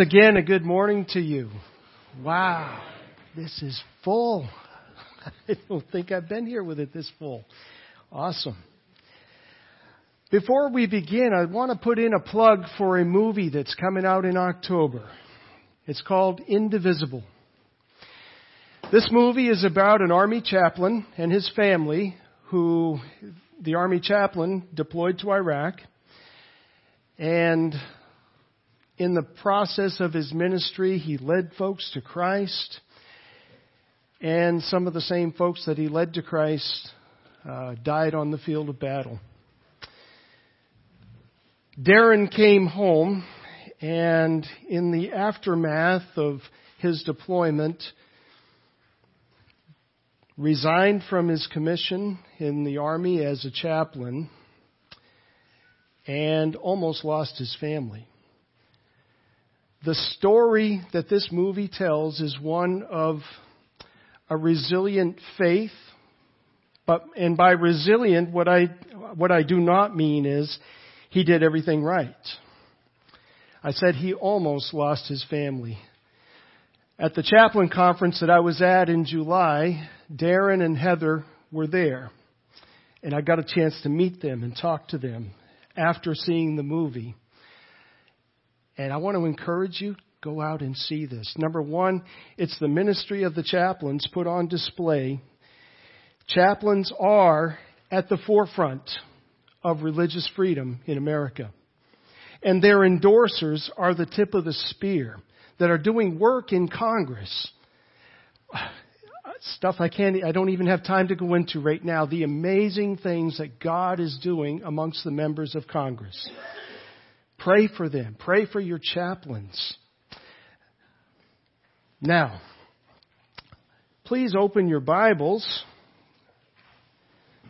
Again, a good morning to you. Wow, this is full. I don't think I've been here with it this full. Awesome. Before we begin, I want to put in a plug for a movie that's coming out in October. It's called Indivisible. This movie is about an army chaplain and his family who the army chaplain deployed to Iraq and in the process of his ministry, he led folks to Christ. And some of the same folks that he led to Christ uh, died on the field of battle. Darren came home, and in the aftermath of his deployment, resigned from his commission in the army as a chaplain and almost lost his family. The story that this movie tells is one of a resilient faith, but, and by resilient, what I, what I do not mean is he did everything right. I said he almost lost his family. At the chaplain conference that I was at in July, Darren and Heather were there. And I got a chance to meet them and talk to them after seeing the movie. And I want to encourage you, go out and see this. Number one, it's the ministry of the chaplains put on display. Chaplains are at the forefront of religious freedom in America. And their endorsers are the tip of the spear that are doing work in Congress. Stuff I can't, I don't even have time to go into right now. The amazing things that God is doing amongst the members of Congress. Pray for them. Pray for your chaplains. Now, please open your Bibles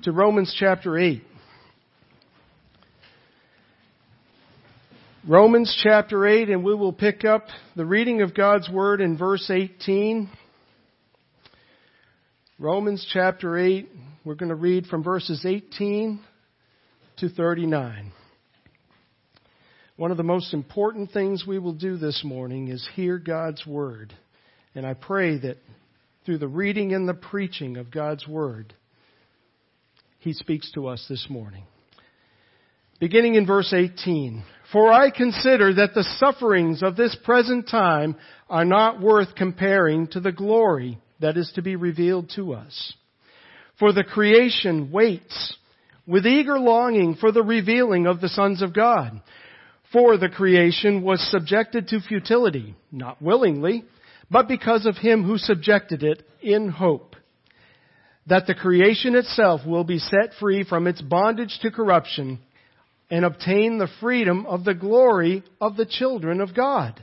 to Romans chapter 8. Romans chapter 8, and we will pick up the reading of God's Word in verse 18. Romans chapter 8, we're going to read from verses 18 to 39. One of the most important things we will do this morning is hear God's Word. And I pray that through the reading and the preaching of God's Word, He speaks to us this morning. Beginning in verse 18. For I consider that the sufferings of this present time are not worth comparing to the glory that is to be revealed to us. For the creation waits with eager longing for the revealing of the sons of God. For the creation was subjected to futility, not willingly, but because of him who subjected it in hope. That the creation itself will be set free from its bondage to corruption and obtain the freedom of the glory of the children of God.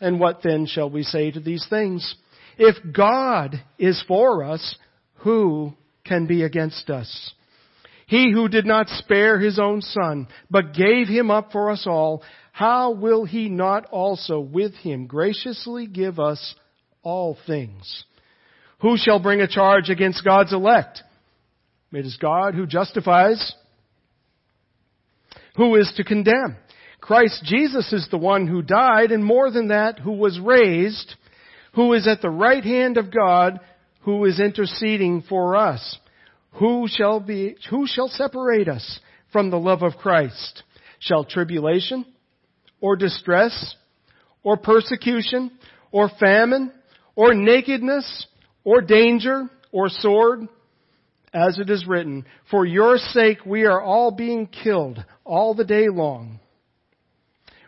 And what then shall we say to these things? If God is for us, who can be against us? He who did not spare his own son, but gave him up for us all, how will he not also with him graciously give us all things? Who shall bring a charge against God's elect? It is God who justifies. Who is to condemn? Christ Jesus is the one who died, and more than that, who was raised, who is at the right hand of God, who is interceding for us. Who shall be, who shall separate us from the love of Christ? Shall tribulation, or distress, or persecution, or famine, or nakedness, or danger, or sword? As it is written, For your sake we are all being killed all the day long.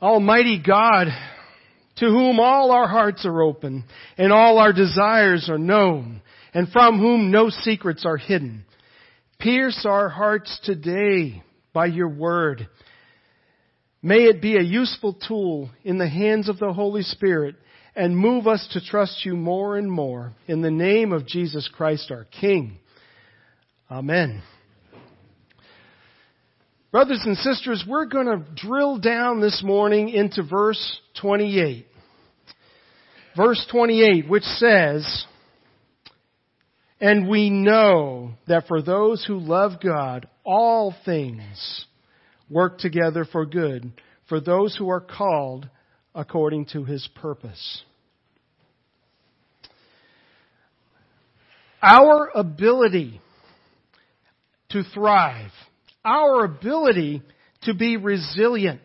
Almighty God, to whom all our hearts are open and all our desires are known and from whom no secrets are hidden. Pierce our hearts today by your word. May it be a useful tool in the hands of the Holy Spirit and move us to trust you more and more in the name of Jesus Christ our King. Amen. Brothers and sisters, we're going to drill down this morning into verse 28. Verse 28, which says, And we know that for those who love God, all things work together for good, for those who are called according to his purpose. Our ability to thrive our ability to be resilient.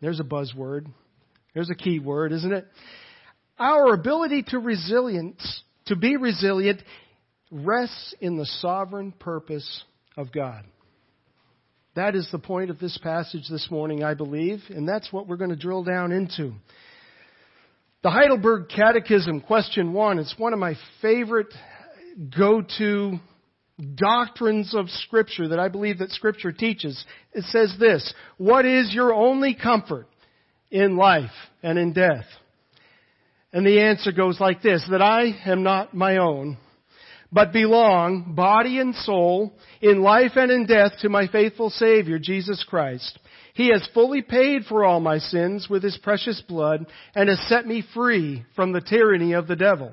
There's a buzzword. There's a key word, isn't it? Our ability to resilience, to be resilient, rests in the sovereign purpose of God. That is the point of this passage this morning, I believe, and that's what we're going to drill down into. The Heidelberg Catechism, question one, it's one of my favorite go-to doctrines of Scripture that I believe that Scripture teaches. It says this, what is your only comfort in life and in death? And the answer goes like this, that I am not my own, but belong, body and soul, in life and in death to my faithful Savior, Jesus Christ. He has fully paid for all my sins with His precious blood and has set me free from the tyranny of the devil.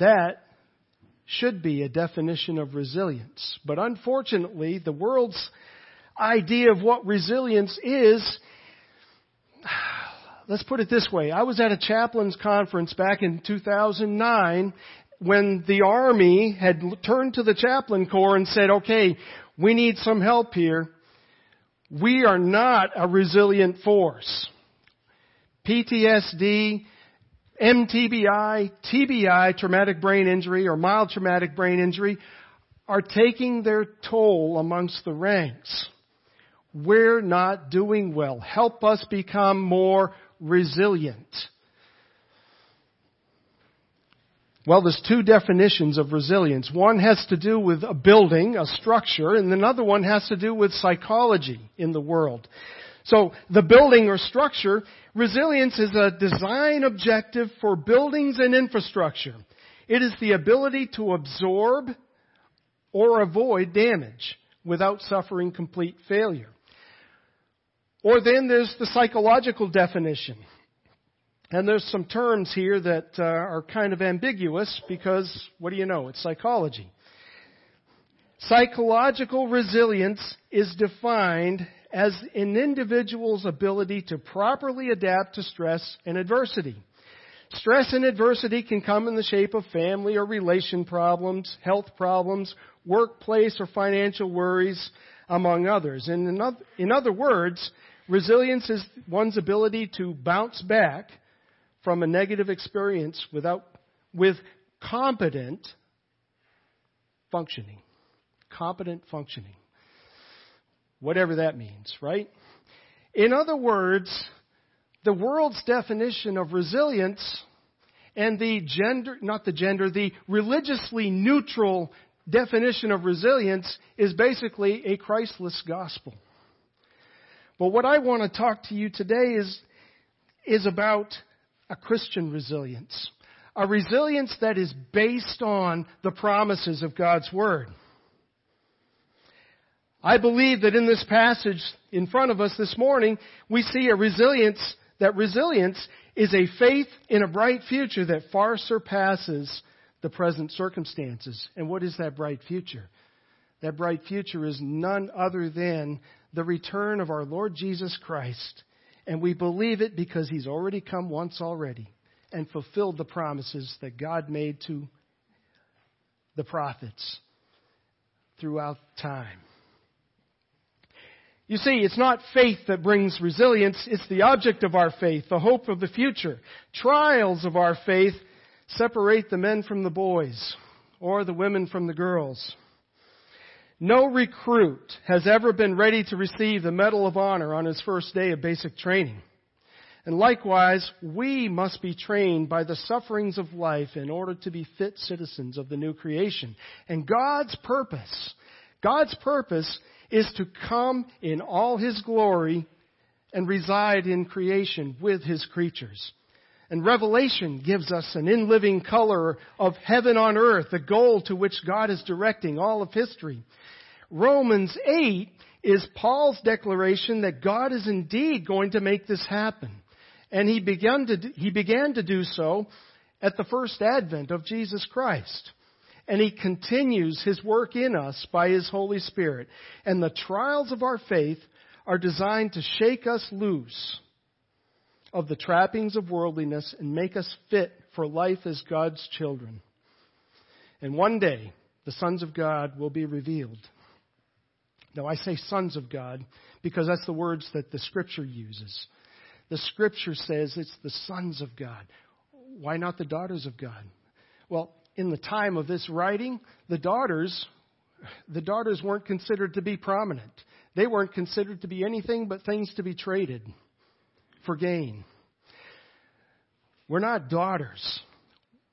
That should be a definition of resilience. But unfortunately, the world's idea of what resilience is, let's put it this way. I was at a chaplain's conference back in 2009 when the Army had turned to the chaplain corps and said, okay, we need some help here. We are not a resilient force. PTSD, MTBI, TBI, traumatic brain injury, or mild traumatic brain injury, are taking their toll amongst the ranks. We're not doing well. Help us become more resilient. Well, there's two definitions of resilience. One has to do with a building, a structure, and another one has to do with psychology in the world. So the building or structure, resilience is a design objective for buildings and infrastructure. It is the ability to absorb or avoid damage without suffering complete failure. Or then there's the psychological definition. And there's some terms here that uh, are kind of ambiguous because, what do you know? It's psychology. Psychological resilience is defined as an individual's ability to properly adapt to stress and adversity. Stress and adversity can come in the shape of family or relation problems, health problems, workplace or financial worries, among others. And in other, in other words, resilience is one's ability to bounce back from a negative experience without, with competent functioning. Competent functioning. Whatever that means, right? In other words, the world's definition of resilience and the gender, not the gender, the religiously neutral definition of resilience is basically a Christless gospel. But what I want to talk to you today is, is about a Christian resilience. A resilience that is based on the promises of God's Word. I believe that in this passage in front of us this morning, we see a resilience, that resilience is a faith in a bright future that far surpasses the present circumstances. And what is that bright future? That bright future is none other than the return of our Lord Jesus Christ. And we believe it because He's already come once already and fulfilled the promises that God made to the prophets throughout time. You see, it's not faith that brings resilience, it's the object of our faith, the hope of the future. Trials of our faith separate the men from the boys or the women from the girls. No recruit has ever been ready to receive the Medal of Honor on his first day of basic training. And likewise, we must be trained by the sufferings of life in order to be fit citizens of the new creation. And God's purpose, God's purpose is to come in all His glory and reside in creation with His creatures. And Revelation gives us an in-living color of heaven on earth, the goal to which God is directing all of history. Romans 8 is Paul's declaration that God is indeed going to make this happen. And he began to, he began to do so at the first advent of Jesus Christ. And he continues his work in us by his Holy Spirit. And the trials of our faith are designed to shake us loose of the trappings of worldliness and make us fit for life as God's children. And one day, the sons of God will be revealed. Now, I say sons of God because that's the words that the Scripture uses. The Scripture says it's the sons of God. Why not the daughters of God? Well, in the time of this writing, the daughters, the daughters weren't considered to be prominent. They weren't considered to be anything but things to be traded for gain. We're not daughters.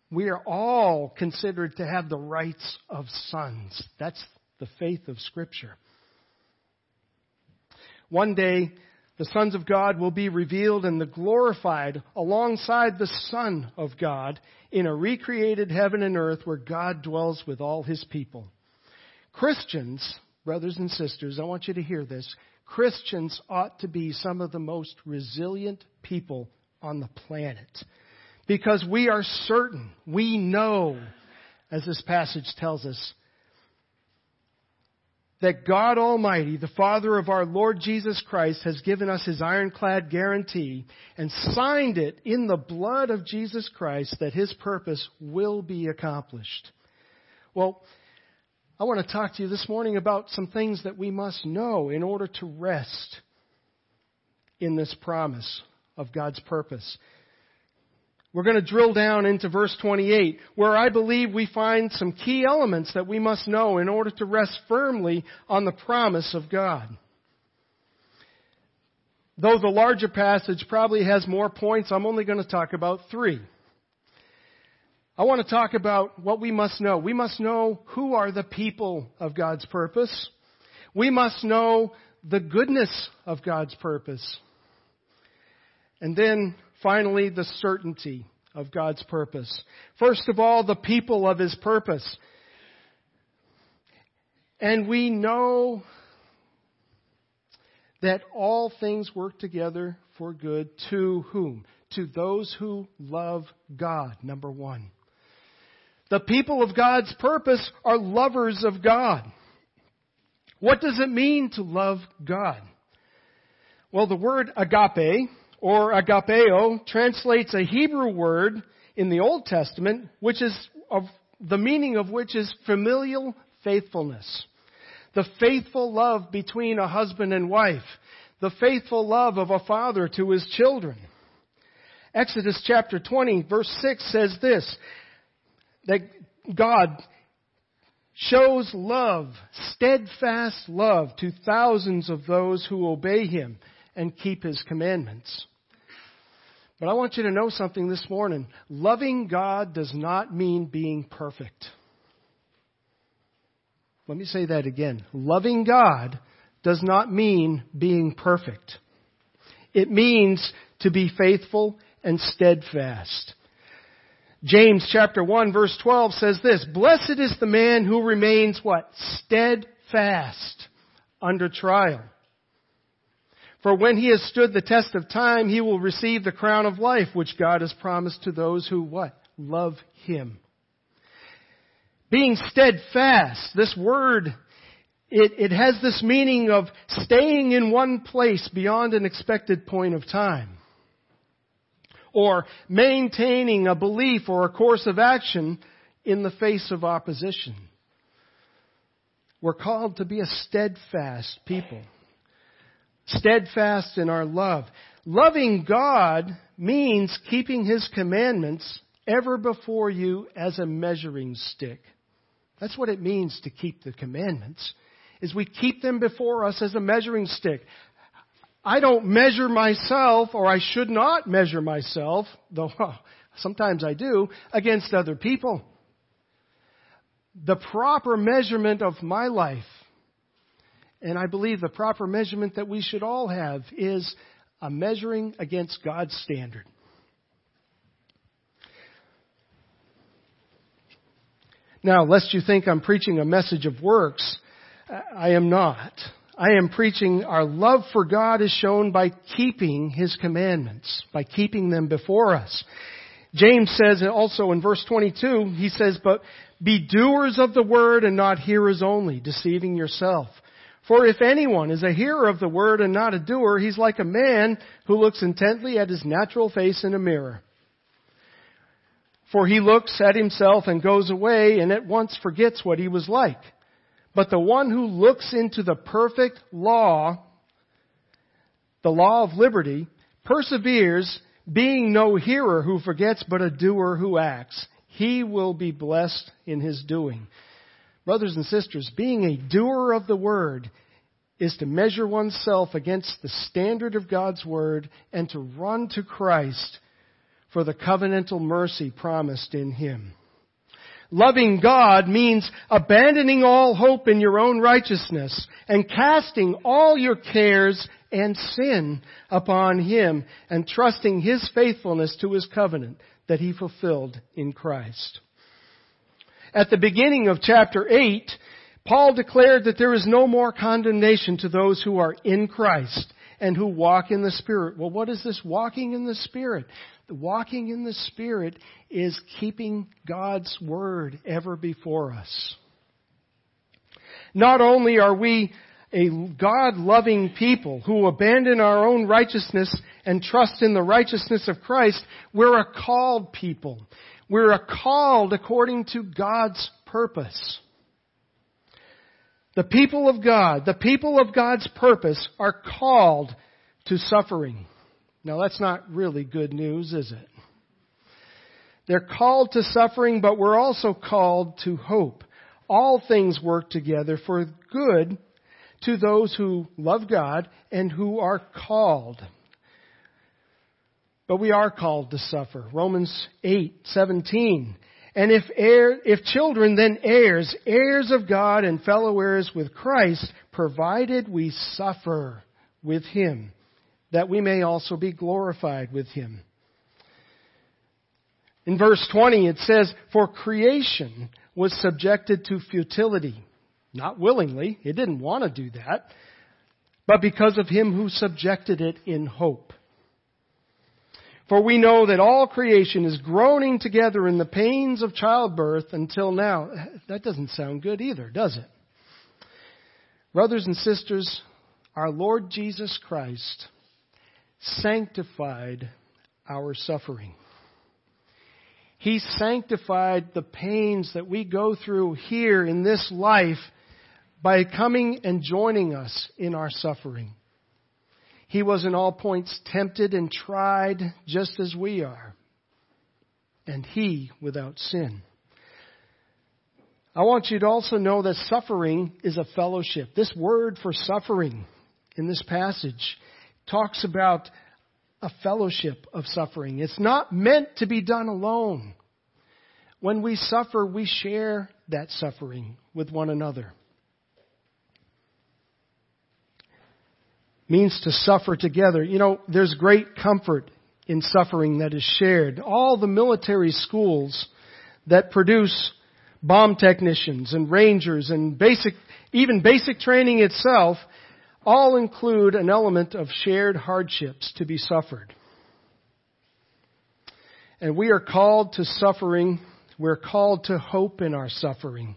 We are all considered to have the rights of sons. That's the faith of Scripture. One day, the sons of God will be revealed and the glorified alongside the Son of God in a recreated heaven and earth where God dwells with all his people. Christians, brothers and sisters, I want you to hear this. Christians ought to be some of the most resilient people on the planet. Because we are certain, we know, as this passage tells us, that God Almighty, the Father of our Lord Jesus Christ, has given us His ironclad guarantee and signed it in the blood of Jesus Christ that His purpose will be accomplished. Well, I want to talk to you this morning about some things that we must know in order to rest in this promise of God's purpose. We're going to drill down into verse 28, where I believe we find some key elements that we must know in order to rest firmly on the promise of God. Though the larger passage probably has more points, I'm only going to talk about three. I want to talk about what we must know. We must know who are the people of God's purpose. We must know the goodness of God's purpose. And then finally, the certainty of God's purpose. First of all, the people of His purpose. And we know that all things work together for good to whom? To those who love God, number one. The people of God's purpose are lovers of God. What does it mean to love God? Well, the word agape or agapeo translates a Hebrew word in the Old Testament, which is of the meaning of which is familial faithfulness. The faithful love between a husband and wife. The faithful love of a father to his children. Exodus chapter 20 verse 6 says this, that God shows love, steadfast love to thousands of those who obey Him and keep His commandments. But I want you to know something this morning. Loving God does not mean being perfect. Let me say that again. Loving God does not mean being perfect. It means to be faithful and steadfast. James chapter 1 verse 12 says this, Blessed is the man who remains what? Steadfast under trial. For when he has stood the test of time, he will receive the crown of life which God has promised to those who what? Love him. Being steadfast, this word, it, it has this meaning of staying in one place beyond an expected point of time or maintaining a belief or a course of action in the face of opposition. We're called to be a steadfast people. Steadfast in our love. Loving God means keeping His commandments ever before you as a measuring stick. That's what it means to keep the commandments, is we keep them before us as a measuring stick. I don't measure myself, or I should not measure myself, though sometimes I do, against other people. The proper measurement of my life, and I believe the proper measurement that we should all have, is a measuring against God's standard. Now, lest you think I'm preaching a message of works, I am not. I am preaching our love for God is shown by keeping His commandments, by keeping them before us. James says also in verse 22, he says, but be doers of the word and not hearers only, deceiving yourself. For if anyone is a hearer of the word and not a doer, he's like a man who looks intently at his natural face in a mirror. For he looks at himself and goes away and at once forgets what he was like. But the one who looks into the perfect law, the law of liberty, perseveres, being no hearer who forgets, but a doer who acts. He will be blessed in his doing. Brothers and sisters, being a doer of the word is to measure oneself against the standard of God's word and to run to Christ for the covenantal mercy promised in him. Loving God means abandoning all hope in your own righteousness and casting all your cares and sin upon Him and trusting His faithfulness to His covenant that He fulfilled in Christ. At the beginning of chapter 8, Paul declared that there is no more condemnation to those who are in Christ and who walk in the Spirit. Well, what is this walking in the Spirit? The walking in the Spirit is keeping God's Word ever before us. Not only are we a God-loving people who abandon our own righteousness and trust in the righteousness of Christ, we're a called people. We're called according to God's purpose. The people of God, the people of God's purpose are called to suffering. Now that's not really good news, is it? They're called to suffering, but we're also called to hope. All things work together for good to those who love God and who are called. But we are called to suffer. Romans 8:17. And if heir, if children, then heirs, heirs of God and fellow heirs with Christ, provided we suffer with him that we may also be glorified with him. In verse 20 it says, For creation was subjected to futility. Not willingly, it didn't want to do that, but because of him who subjected it in hope. For we know that all creation is groaning together in the pains of childbirth until now. That doesn't sound good either, does it? Brothers and sisters, our Lord Jesus Christ sanctified our suffering. He sanctified the pains that we go through here in this life by coming and joining us in our suffering. He was in all points tempted and tried just as we are, and he without sin. I want you to also know that suffering is a fellowship. This word for suffering in this passage talks about a fellowship of suffering. It's not meant to be done alone. When we suffer, we share that suffering with one another. Means to suffer together. You know, there's great comfort in suffering that is shared. All the military schools that produce bomb technicians and rangers and basic, even basic training itself all include an element of shared hardships to be suffered. And we are called to suffering. We're called to hope in our suffering.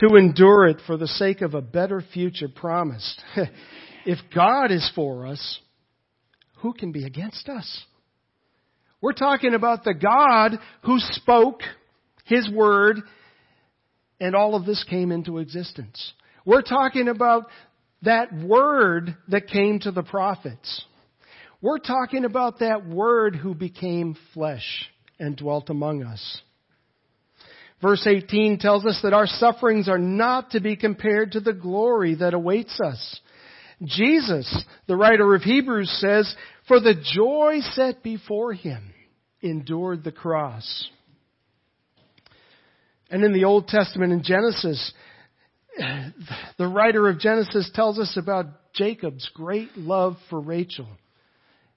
To endure it for the sake of a better future promised. if God is for us, who can be against us? We're talking about the God who spoke His Word and all of this came into existence. We're talking about that Word that came to the prophets. We're talking about that Word who became flesh and dwelt among us. Verse 18 tells us that our sufferings are not to be compared to the glory that awaits us. Jesus, the writer of Hebrews says, for the joy set before him, endured the cross. And in the Old Testament in Genesis, the writer of Genesis tells us about Jacob's great love for Rachel.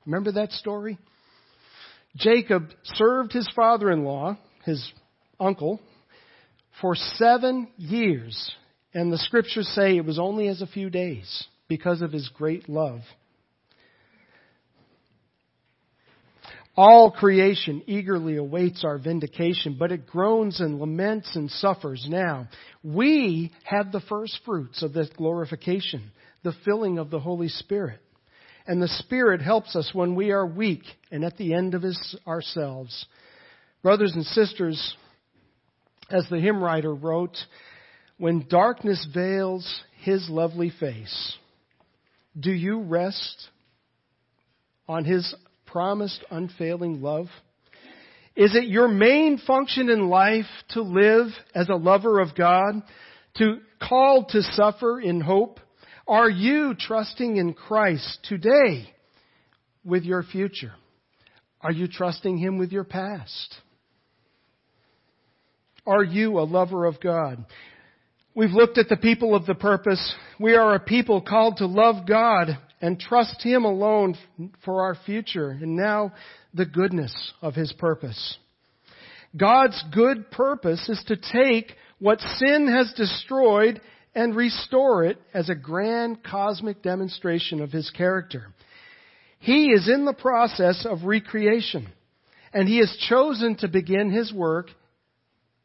Remember that story? Jacob served his father in law, his uncle, for seven years. And the scriptures say it was only as a few days because of his great love. All creation eagerly awaits our vindication, but it groans and laments and suffers now. We have the first fruits of this glorification, the filling of the Holy Spirit. And the Spirit helps us when we are weak and at the end of ourselves. Brothers and sisters, as the hymn writer wrote, when darkness veils his lovely face, do you rest on his promised unfailing love? Is it your main function in life to live as a lover of God, to call to suffer in hope? Are you trusting in Christ today with your future? Are you trusting Him with your past? Are you a lover of God? We've looked at the people of the purpose. We are a people called to love God and trust Him alone for our future and now the goodness of His purpose. God's good purpose is to take what sin has destroyed and restore it as a grand cosmic demonstration of His character. He is in the process of recreation and He has chosen to begin His work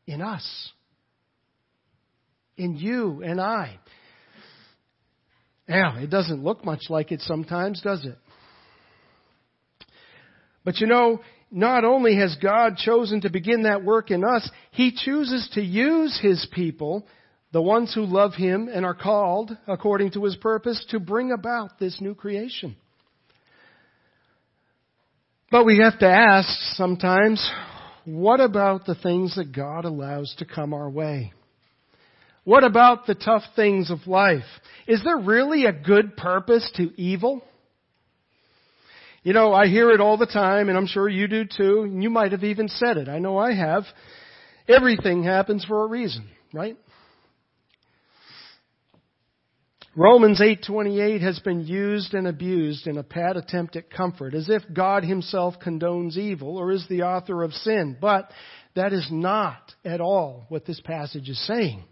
in us. In you and I. Now, it doesn't look much like it sometimes, does it? But you know, not only has God chosen to begin that work in us, He chooses to use His people, the ones who love Him and are called according to His purpose, to bring about this new creation. But we have to ask sometimes, what about the things that God allows to come our way? What about the tough things of life? Is there really a good purpose to evil? You know, I hear it all the time, and I'm sure you do too, and you might have even said it. I know I have. Everything happens for a reason, right? Romans 8:28 has been used and abused in a pat attempt at comfort as if God himself condones evil or is the author of sin, but that is not at all what this passage is saying.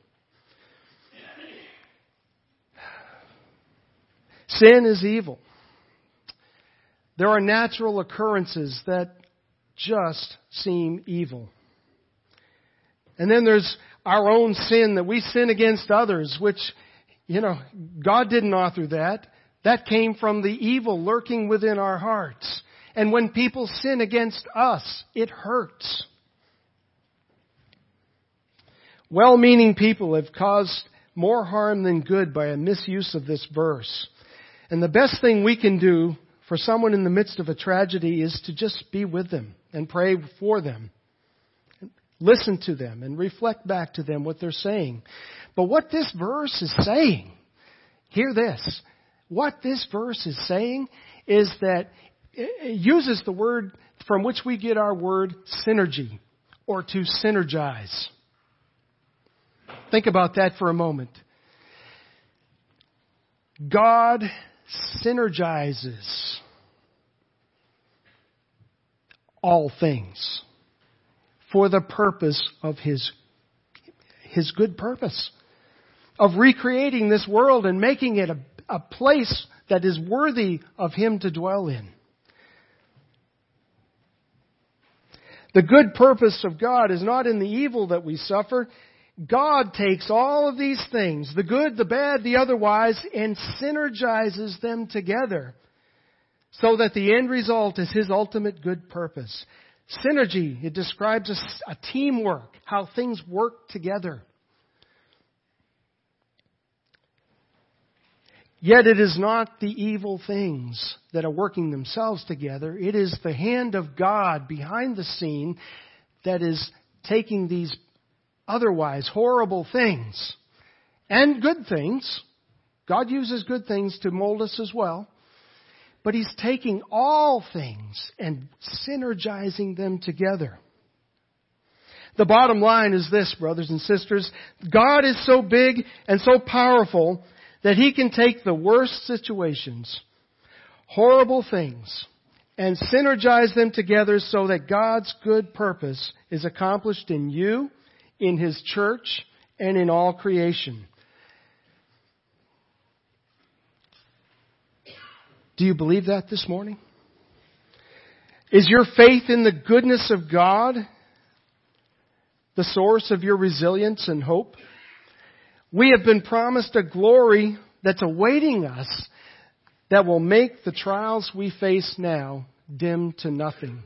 Sin is evil. There are natural occurrences that just seem evil. And then there's our own sin that we sin against others, which, you know, God didn't author that. That came from the evil lurking within our hearts. And when people sin against us, it hurts. Well-meaning people have caused more harm than good by a misuse of this verse. And the best thing we can do for someone in the midst of a tragedy is to just be with them and pray for them. Listen to them and reflect back to them what they're saying. But what this verse is saying, hear this. What this verse is saying is that it uses the word from which we get our word synergy or to synergize. Think about that for a moment. God synergizes all things for the purpose of His, His good purpose of recreating this world and making it a, a place that is worthy of Him to dwell in. The good purpose of God is not in the evil that we suffer. God takes all of these things, the good, the bad, the otherwise, and synergizes them together so that the end result is His ultimate good purpose. Synergy, it describes a, a teamwork, how things work together. Yet it is not the evil things that are working themselves together. It is the hand of God behind the scene that is taking these otherwise horrible things and good things. God uses good things to mold us as well. But He's taking all things and synergizing them together. The bottom line is this, brothers and sisters. God is so big and so powerful that He can take the worst situations, horrible things, and synergize them together so that God's good purpose is accomplished in you, in His church, and in all creation. Do you believe that this morning? Is your faith in the goodness of God the source of your resilience and hope? We have been promised a glory that's awaiting us that will make the trials we face now dim to nothing.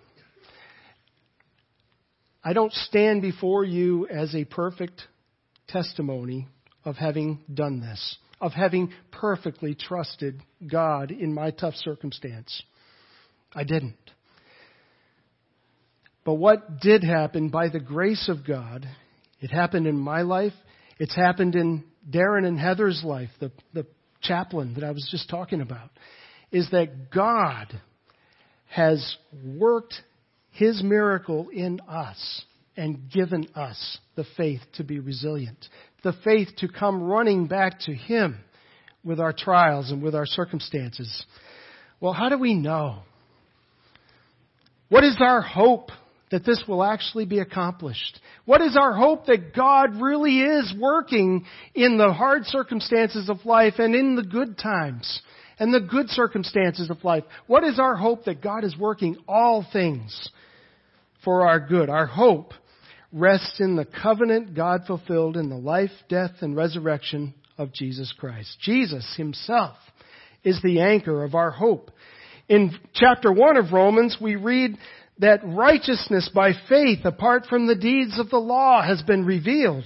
I don't stand before you as a perfect testimony of having done this, of having perfectly trusted God in my tough circumstance. I didn't. But what did happen by the grace of God, it happened in my life, it's happened in Darren and Heather's life, the, the chaplain that I was just talking about, is that God has worked His miracle in us and given us the faith to be resilient, the faith to come running back to Him with our trials and with our circumstances. Well, how do we know? What is our hope that this will actually be accomplished? What is our hope that God really is working in the hard circumstances of life and in the good times and the good circumstances of life? What is our hope that God is working all things for our good? Our hope rests in the covenant God fulfilled in the life, death, and resurrection of Jesus Christ. Jesus himself is the anchor of our hope. In chapter 1 of Romans, we read that righteousness by faith apart from the deeds of the law has been revealed.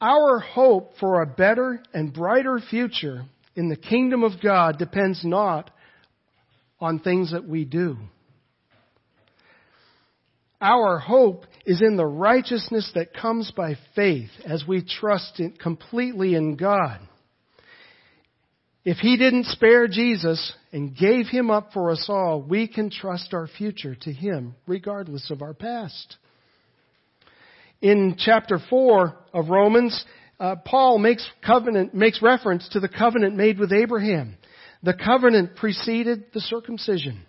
Our hope for a better and brighter future in the kingdom of God depends not on things that we do. Our hope is in the righteousness that comes by faith as we trust in, completely in God. If He didn't spare Jesus and gave Him up for us all, we can trust our future to Him regardless of our past. In chapter 4 of Romans, uh, Paul makes covenant, makes reference to the covenant made with Abraham. The covenant preceded the circumcision.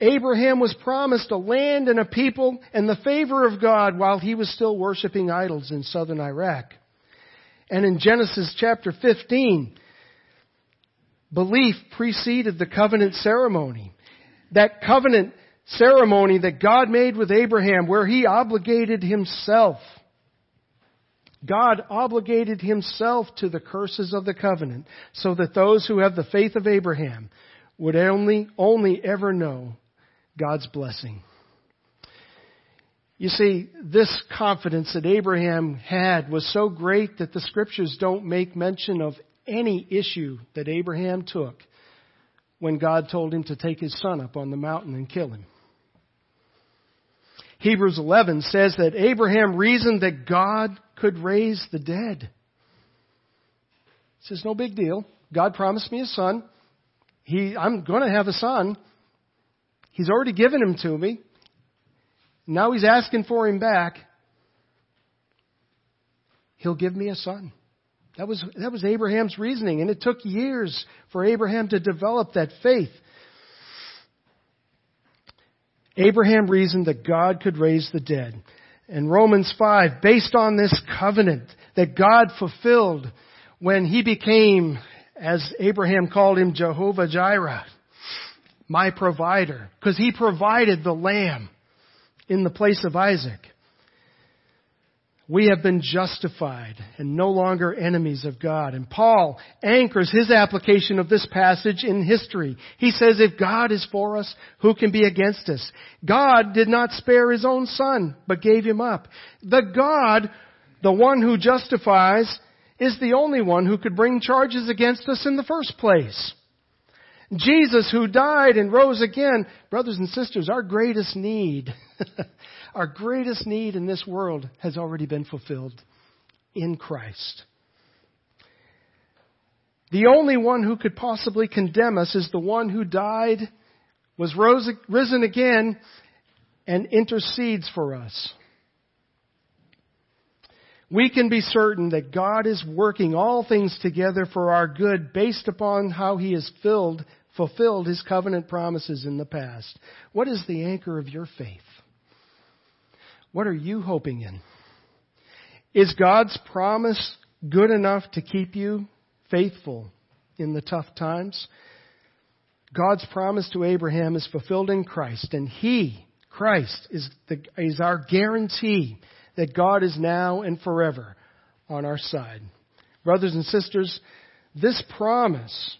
Abraham was promised a land and a people and the favor of God while he was still worshiping idols in southern Iraq. And in Genesis chapter 15, belief preceded the covenant ceremony. That covenant ceremony that God made with Abraham where he obligated himself God obligated himself to the curses of the covenant so that those who have the faith of Abraham would only, only ever know God's blessing. You see, this confidence that Abraham had was so great that the scriptures don't make mention of any issue that Abraham took when God told him to take his son up on the mountain and kill him. Hebrews 11 says that Abraham reasoned that God could raise the dead. He says, no big deal. God promised me a son. He, I'm going to have a son. He's already given him to me. Now he's asking for him back. He'll give me a son. That was, that was Abraham's reasoning, and it took years for Abraham to develop that faith. Abraham reasoned that God could raise the dead. And Romans 5, based on this covenant that God fulfilled when he became, as Abraham called him, Jehovah Jireh, my provider, because he provided the lamb in the place of Isaac. We have been justified and no longer enemies of God. And Paul anchors his application of this passage in history. He says, if God is for us, who can be against us? God did not spare his own son, but gave him up. The God, the one who justifies, is the only one who could bring charges against us in the first place. Jesus who died and rose again. Brothers and sisters, our greatest need Our greatest need in this world has already been fulfilled in Christ. The only one who could possibly condemn us is the one who died, was rose, risen again, and intercedes for us. We can be certain that God is working all things together for our good based upon how He has filled, fulfilled His covenant promises in the past. What is the anchor of your faith? What are you hoping in? Is God's promise good enough to keep you faithful in the tough times? God's promise to Abraham is fulfilled in Christ, and He, Christ, is, the, is our guarantee that God is now and forever on our side. Brothers and sisters, this promise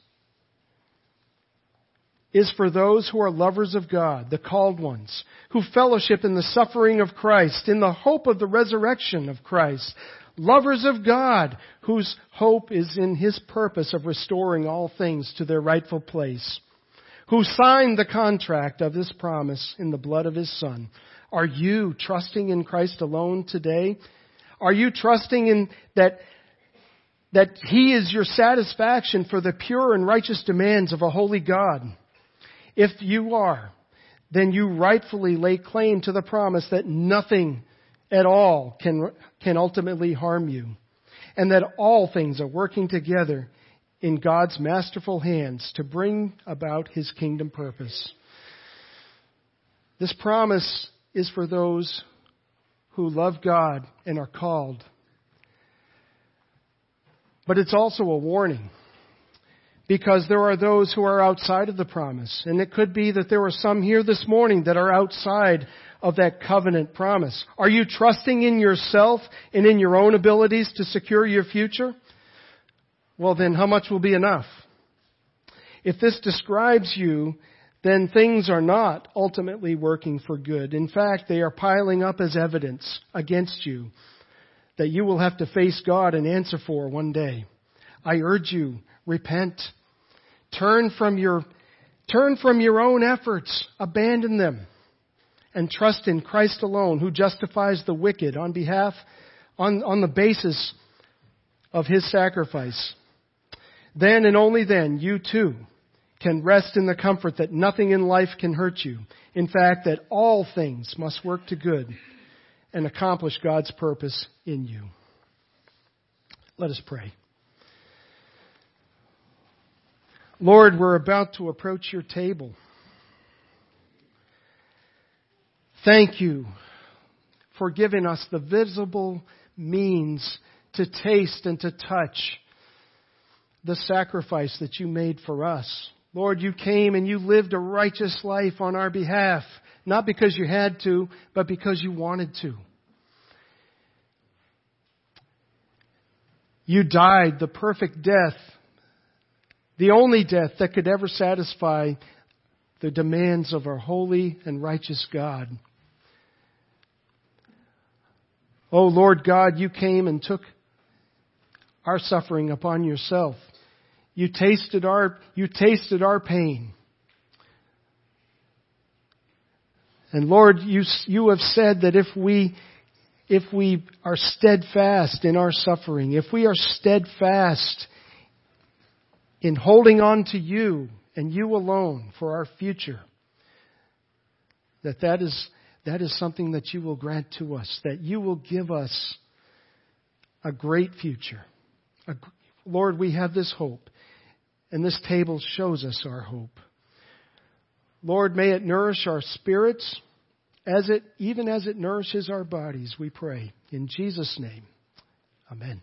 is for those who are lovers of God, the called ones, who fellowship in the suffering of Christ, in the hope of the resurrection of Christ, lovers of God, whose hope is in His purpose of restoring all things to their rightful place, who signed the contract of this promise in the blood of His Son. Are you trusting in Christ alone today? Are you trusting in that that He is your satisfaction for the pure and righteous demands of a holy God? If you are, then you rightfully lay claim to the promise that nothing at all can, can ultimately harm you, and that all things are working together in God's masterful hands to bring about His kingdom purpose. This promise is for those who love God and are called. But it's also a warning because there are those who are outside of the promise. And it could be that there are some here this morning that are outside of that covenant promise. Are you trusting in yourself and in your own abilities to secure your future? Well then, how much will be enough? If this describes you, then things are not ultimately working for good. In fact, they are piling up as evidence against you that you will have to face God and answer for one day. I urge you, repent Turn from your, turn from your own efforts. Abandon them. And trust in Christ alone, who justifies the wicked on behalf, on, on the basis of his sacrifice. Then and only then, you too can rest in the comfort that nothing in life can hurt you. In fact, that all things must work to good and accomplish God's purpose in you. Let us pray. Lord, we're about to approach your table. Thank you for giving us the visible means to taste and to touch the sacrifice that you made for us. Lord, you came and you lived a righteous life on our behalf, not because you had to, but because you wanted to. You died the perfect death, the only death that could ever satisfy the demands of our holy and righteous God. Oh Lord God, you came and took our suffering upon yourself. You tasted our, you tasted our pain. And Lord, you, you have said that if we, if we are steadfast in our suffering, if we are steadfast in holding on to you and you alone for our future, that that is, that is something that you will grant to us, that you will give us a great future. A, Lord, we have this hope, and this table shows us our hope. Lord, may it nourish our spirits as it, even as it nourishes our bodies, we pray. In Jesus' name, amen.